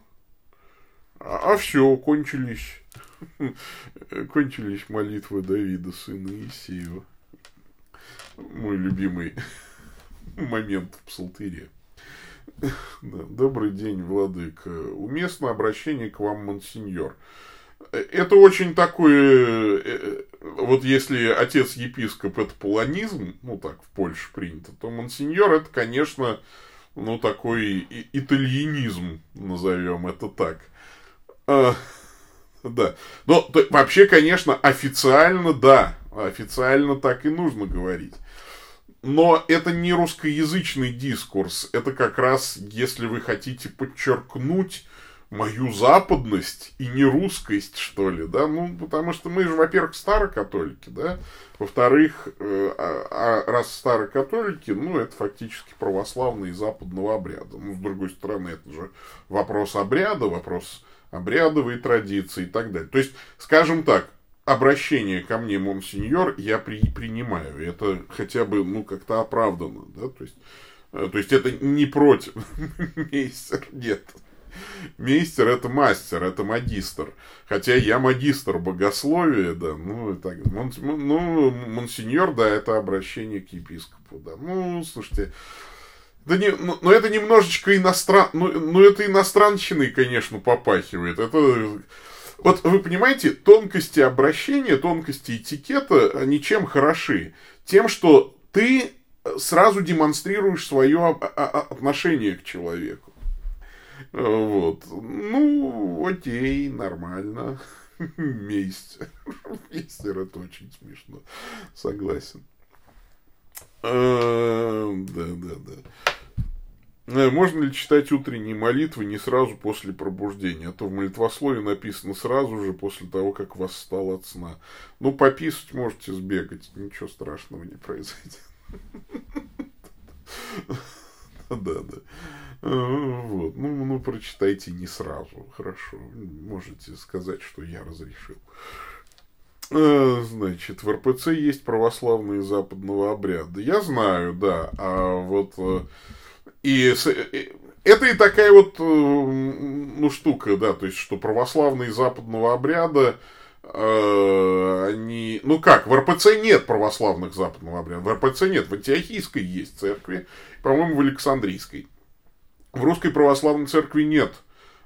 А, а все, кончились. Кончились молитвы Давида, сына Исеева. Мой любимый момент в псалтыре. Добрый день, Владыка. Уместно обращение к вам, монсеньор. Это очень такое, э, вот если отец-епископ это полонизм, ну так в Польше принято, то монсеньор это, конечно, ну такой итальянизм, назовем это так. А, да. Но то, вообще, конечно, официально да, официально так и нужно говорить. Но это не русскоязычный дискурс, это как раз, если вы хотите подчеркнуть мою западность и не русскость, что ли, да, ну, потому что мы же, во-первых, старокатолики, да, во-вторых, э, а, а раз старокатолики, ну, это фактически православные западного обряда, ну, с другой стороны, это же вопрос обряда, вопрос обрядовые традиции и так далее. То есть, скажем так, обращение ко мне, монсеньор, я при, принимаю. Это хотя бы, ну, как-то оправдано, да, то есть, э, то есть это не против. Мейстер, нет. Мейстер это мастер, это магистр. Хотя я магистр богословия, да, ну, так, мон, ну, монсеньор, да, это обращение к епископу, да. Ну, слушайте, да не, ну, ну это немножечко иностран... Ну, ну это иностранщиной, конечно, попахивает. Это... Вот вы понимаете, тонкости обращения, тонкости этикета, они чем хороши? Тем, что ты сразу демонстрируешь свое отношение к человеку. Вот. Ну, окей, нормально. Мейстер. Мейстер это очень смешно. Согласен. А, да, да, да. Э, можно ли читать утренние молитвы не сразу после пробуждения? А то в молитвословии написано сразу же после того, как вас встал от сна. Ну, пописать можете сбегать, ничего страшного не произойдет. Да, да. Э, вот. Ну, ну, прочитайте не сразу. Хорошо. Можете сказать, что я разрешил. Э, значит, в РПЦ есть православные западного обряда. Я знаю, да. А вот и это и такая вот, э, ну, штука, да, то есть, что православные западного обряда, э, они, ну как, в РПЦ нет православных западного обряда, в РПЦ нет, в Антиохийской есть церкви, по-моему, в Александрийской. В русской православной церкви нет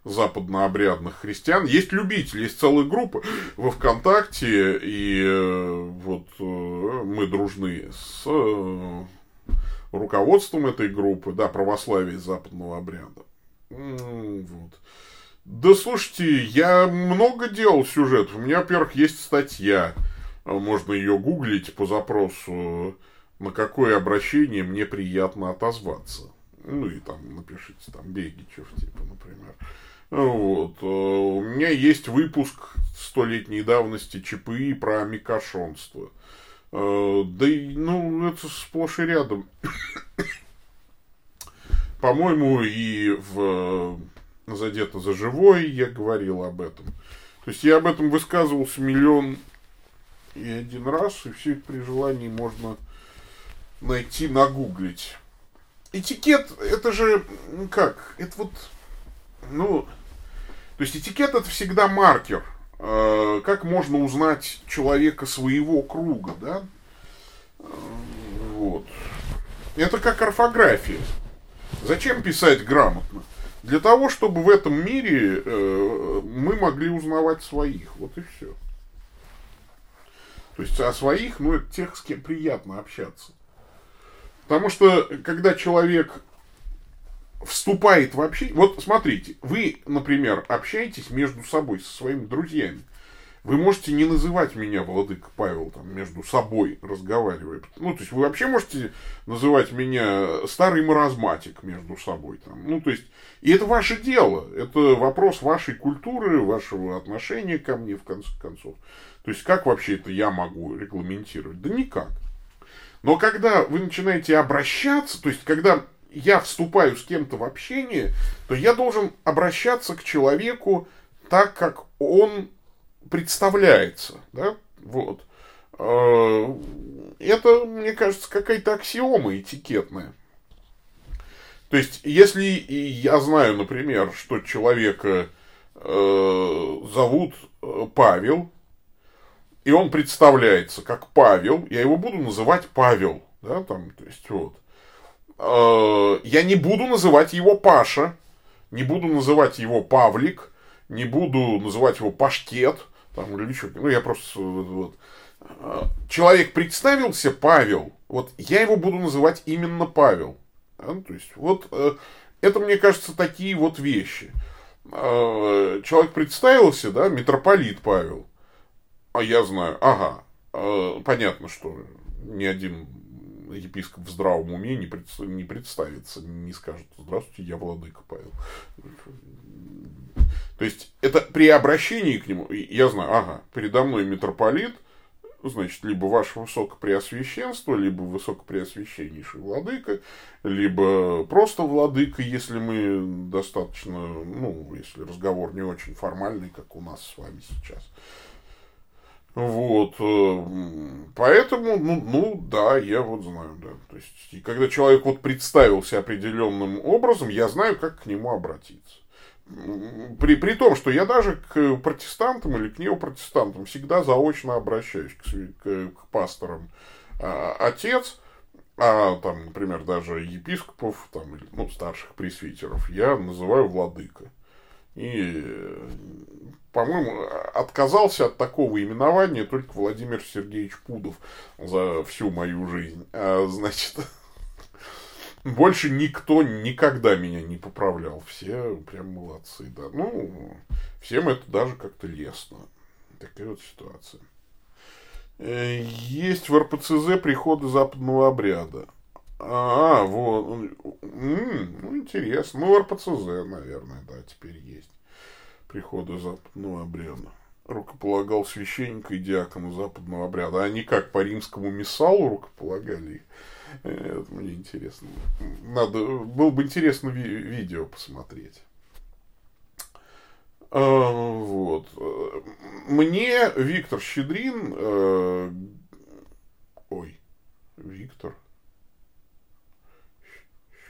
западнообрядных христиан. Есть любители, есть целая группа во ВКонтакте, и э, вот мы дружны с руководством этой группы, да, православие западного обряда. Вот. Да слушайте, я много делал сюжетов. У меня, во-первых, есть статья. Можно ее гуглить по запросу, на какое обращение мне приятно отозваться. Ну и там напишите, там Бегичев, типа, например. Вот. У меня есть выпуск столетней давности ЧПИ про микошонство. Э, да и, ну, это сплошь и рядом. По-моему, и в «Задето за живой» я говорил об этом. То есть я об этом высказывался миллион и один раз, и все при желании можно найти, нагуглить. Этикет, это же, как, это вот, ну, то есть этикет это всегда маркер. Э, как можно узнать человека своего круга, да? Вот. Это как орфография. Зачем писать грамотно? Для того, чтобы в этом мире э, мы могли узнавать своих. Вот и все. То есть о своих, ну, это тех, с кем приятно общаться. Потому что, когда человек вступает в общение. Вот смотрите, вы, например, общаетесь между собой со своими друзьями. Вы можете не называть меня Владыка Павел там между собой разговаривая. Ну, то есть вы вообще можете называть меня старый маразматик между собой. Там. Ну, то есть, и это ваше дело. Это вопрос вашей культуры, вашего отношения ко мне, в конце концов. То есть, как вообще это я могу регламентировать? Да никак. Но когда вы начинаете обращаться, то есть, когда я вступаю с кем-то в общение, то я должен обращаться к человеку так, как он представляется. Да? Вот. Э, это, мне кажется, какая-то аксиома этикетная. То есть, если я знаю, например, что человека э, зовут э, Павел, и он представляется как Павел, я его буду называть Павел, да, там, то есть вот. Э, я не буду называть его Паша, не буду называть его Павлик, не буду называть его Паштет, там, или что, ну, я просто, вот. Э, человек представился Павел, вот я его буду называть именно Павел. Да? То есть, вот э, это, мне кажется, такие вот вещи. Человек представился, да, митрополит Павел. А я знаю, ага, понятно, что ни один епископ в здравом уме не, пред, не представится, не скажет, здравствуйте, я владыка Павел. То есть, это при обращении к нему, я знаю, ага, передо мной митрополит, значит, либо ваше высокопреосвященство, либо высокопреосвященнейший владыка, либо просто владыка, если мы достаточно, ну, если разговор не очень формальный, как у нас с вами сейчас. Вот, э, поэтому, ну, ну, да, я вот знаю, да. То есть, и когда человек вот представился определенным образом, я знаю, как к нему обратиться. При, при том, что я даже к протестантам или к неопротестантам всегда заочно обращаюсь к, к, к пасторам. А, отец, а там, например, даже епископов, там, ну, старших пресвитеров, я называю владыка. И по-моему, отказался от такого именования только Владимир Сергеевич Пудов за всю мою жизнь. А, значит, больше никто никогда меня не поправлял. Все прям молодцы, да. Ну, всем это даже как-то лестно. Такая вот ситуация. Э, есть в РПЦЗ приходы западного обряда. А, вот. Ну, интересно. Ну, РПЦЗ, наверное, да, теперь есть прихода западного обряда. Рукополагал священника и диакона западного обряда. Они как по римскому миссалу рукополагали. Это мне интересно. Надо, было бы интересно ви- видео посмотреть. А, вот. Мне Виктор Щедрин, э, ой, Виктор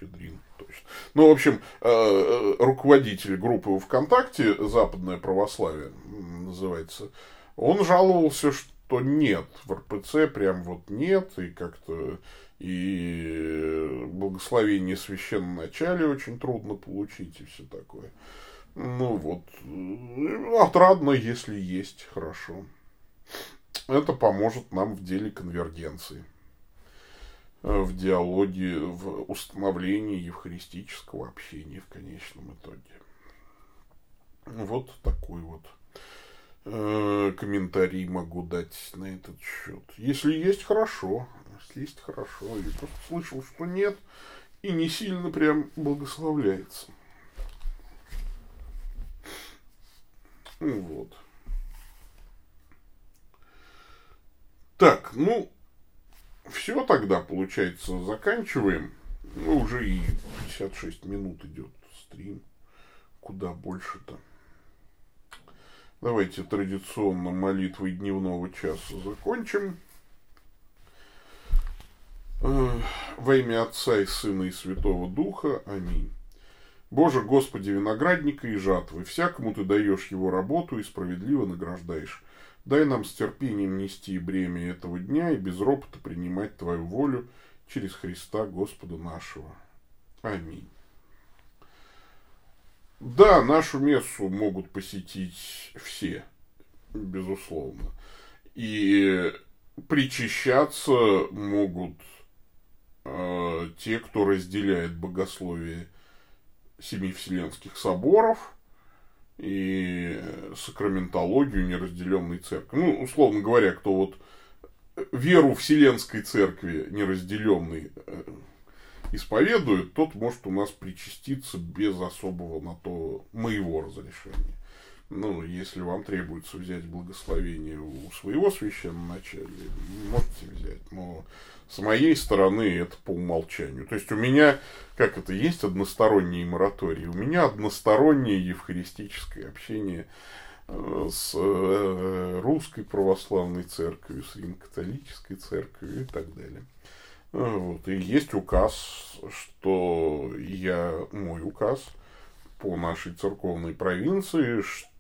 Щедрин, точно. Ну, в общем, э, э, руководитель группы ВКонтакте «Западное православие» называется, он жаловался, что нет, в РПЦ прям вот нет, и как-то и благословение священном начале очень трудно получить, и все такое. Ну вот, отрадно, если есть, хорошо. Это поможет нам в деле конвергенции. В диалоге, в установлении евхаристического общения в конечном итоге. Вот такой вот э, комментарий могу дать на этот счет. Если есть, хорошо. Если есть, хорошо. Я просто слышал, что нет, и не сильно прям благословляется. Ну вот. Так, ну, все тогда, получается, заканчиваем. Ну, уже и 56 минут идет стрим. Куда больше-то. Давайте традиционно молитвой дневного часа закончим. Во имя Отца и Сына и Святого Духа. Аминь. Боже, Господи, виноградника и жатвы, всякому Ты даешь его работу и справедливо награждаешь. Дай нам с терпением нести бремя этого дня и без ропота принимать Твою волю через Христа Господа нашего. Аминь. Да, нашу мессу могут посетить все, безусловно. И причащаться могут э, те, кто разделяет богословие семи вселенских соборов – и сакраментологию неразделенной церкви. Ну, условно говоря, кто вот веру Вселенской Церкви неразделенной э, исповедует, тот может у нас причаститься без особого на то моего разрешения. Ну, если вам требуется взять благословение у своего священноначалия, можете взять. Но с моей стороны это по умолчанию. То есть у меня, как это, есть односторонние моратории, у меня одностороннее евхаристическое общение э, с э, русской православной церковью, с рим-католической церковью и так далее. Вот. И есть указ, что я, мой указ по нашей церковной провинции, что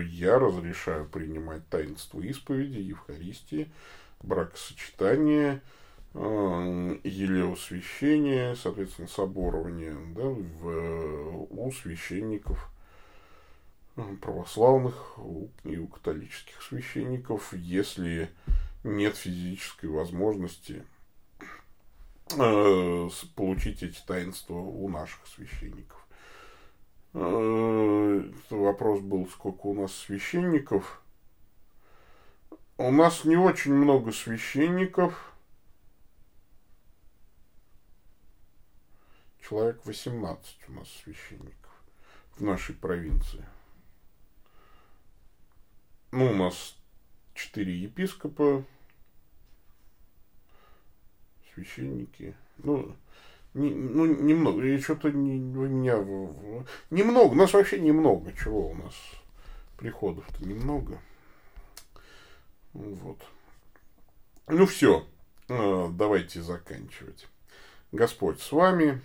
я разрешаю принимать таинство исповеди, Евхаристии, бракосочетание, э, елеосвящение, соответственно, соборование да, в, у священников э, православных и у католических священников, если нет физической возможности э, получить эти таинства у наших священников. Э, вопрос был, сколько у нас священников. У нас не очень много священников. Человек 18 у нас священников в нашей провинции. Ну, у нас четыре епископа, священники. Ну, не, ну, немного. И что-то не, у меня... Немного. У нас вообще немного. Чего у нас? Приходов-то немного. Вот. Ну все. А, давайте заканчивать. Господь с вами.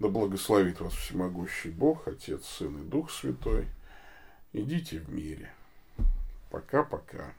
Да благословит вас всемогущий Бог, Отец, Сын и Дух Святой. Идите в мире. Пока-пока.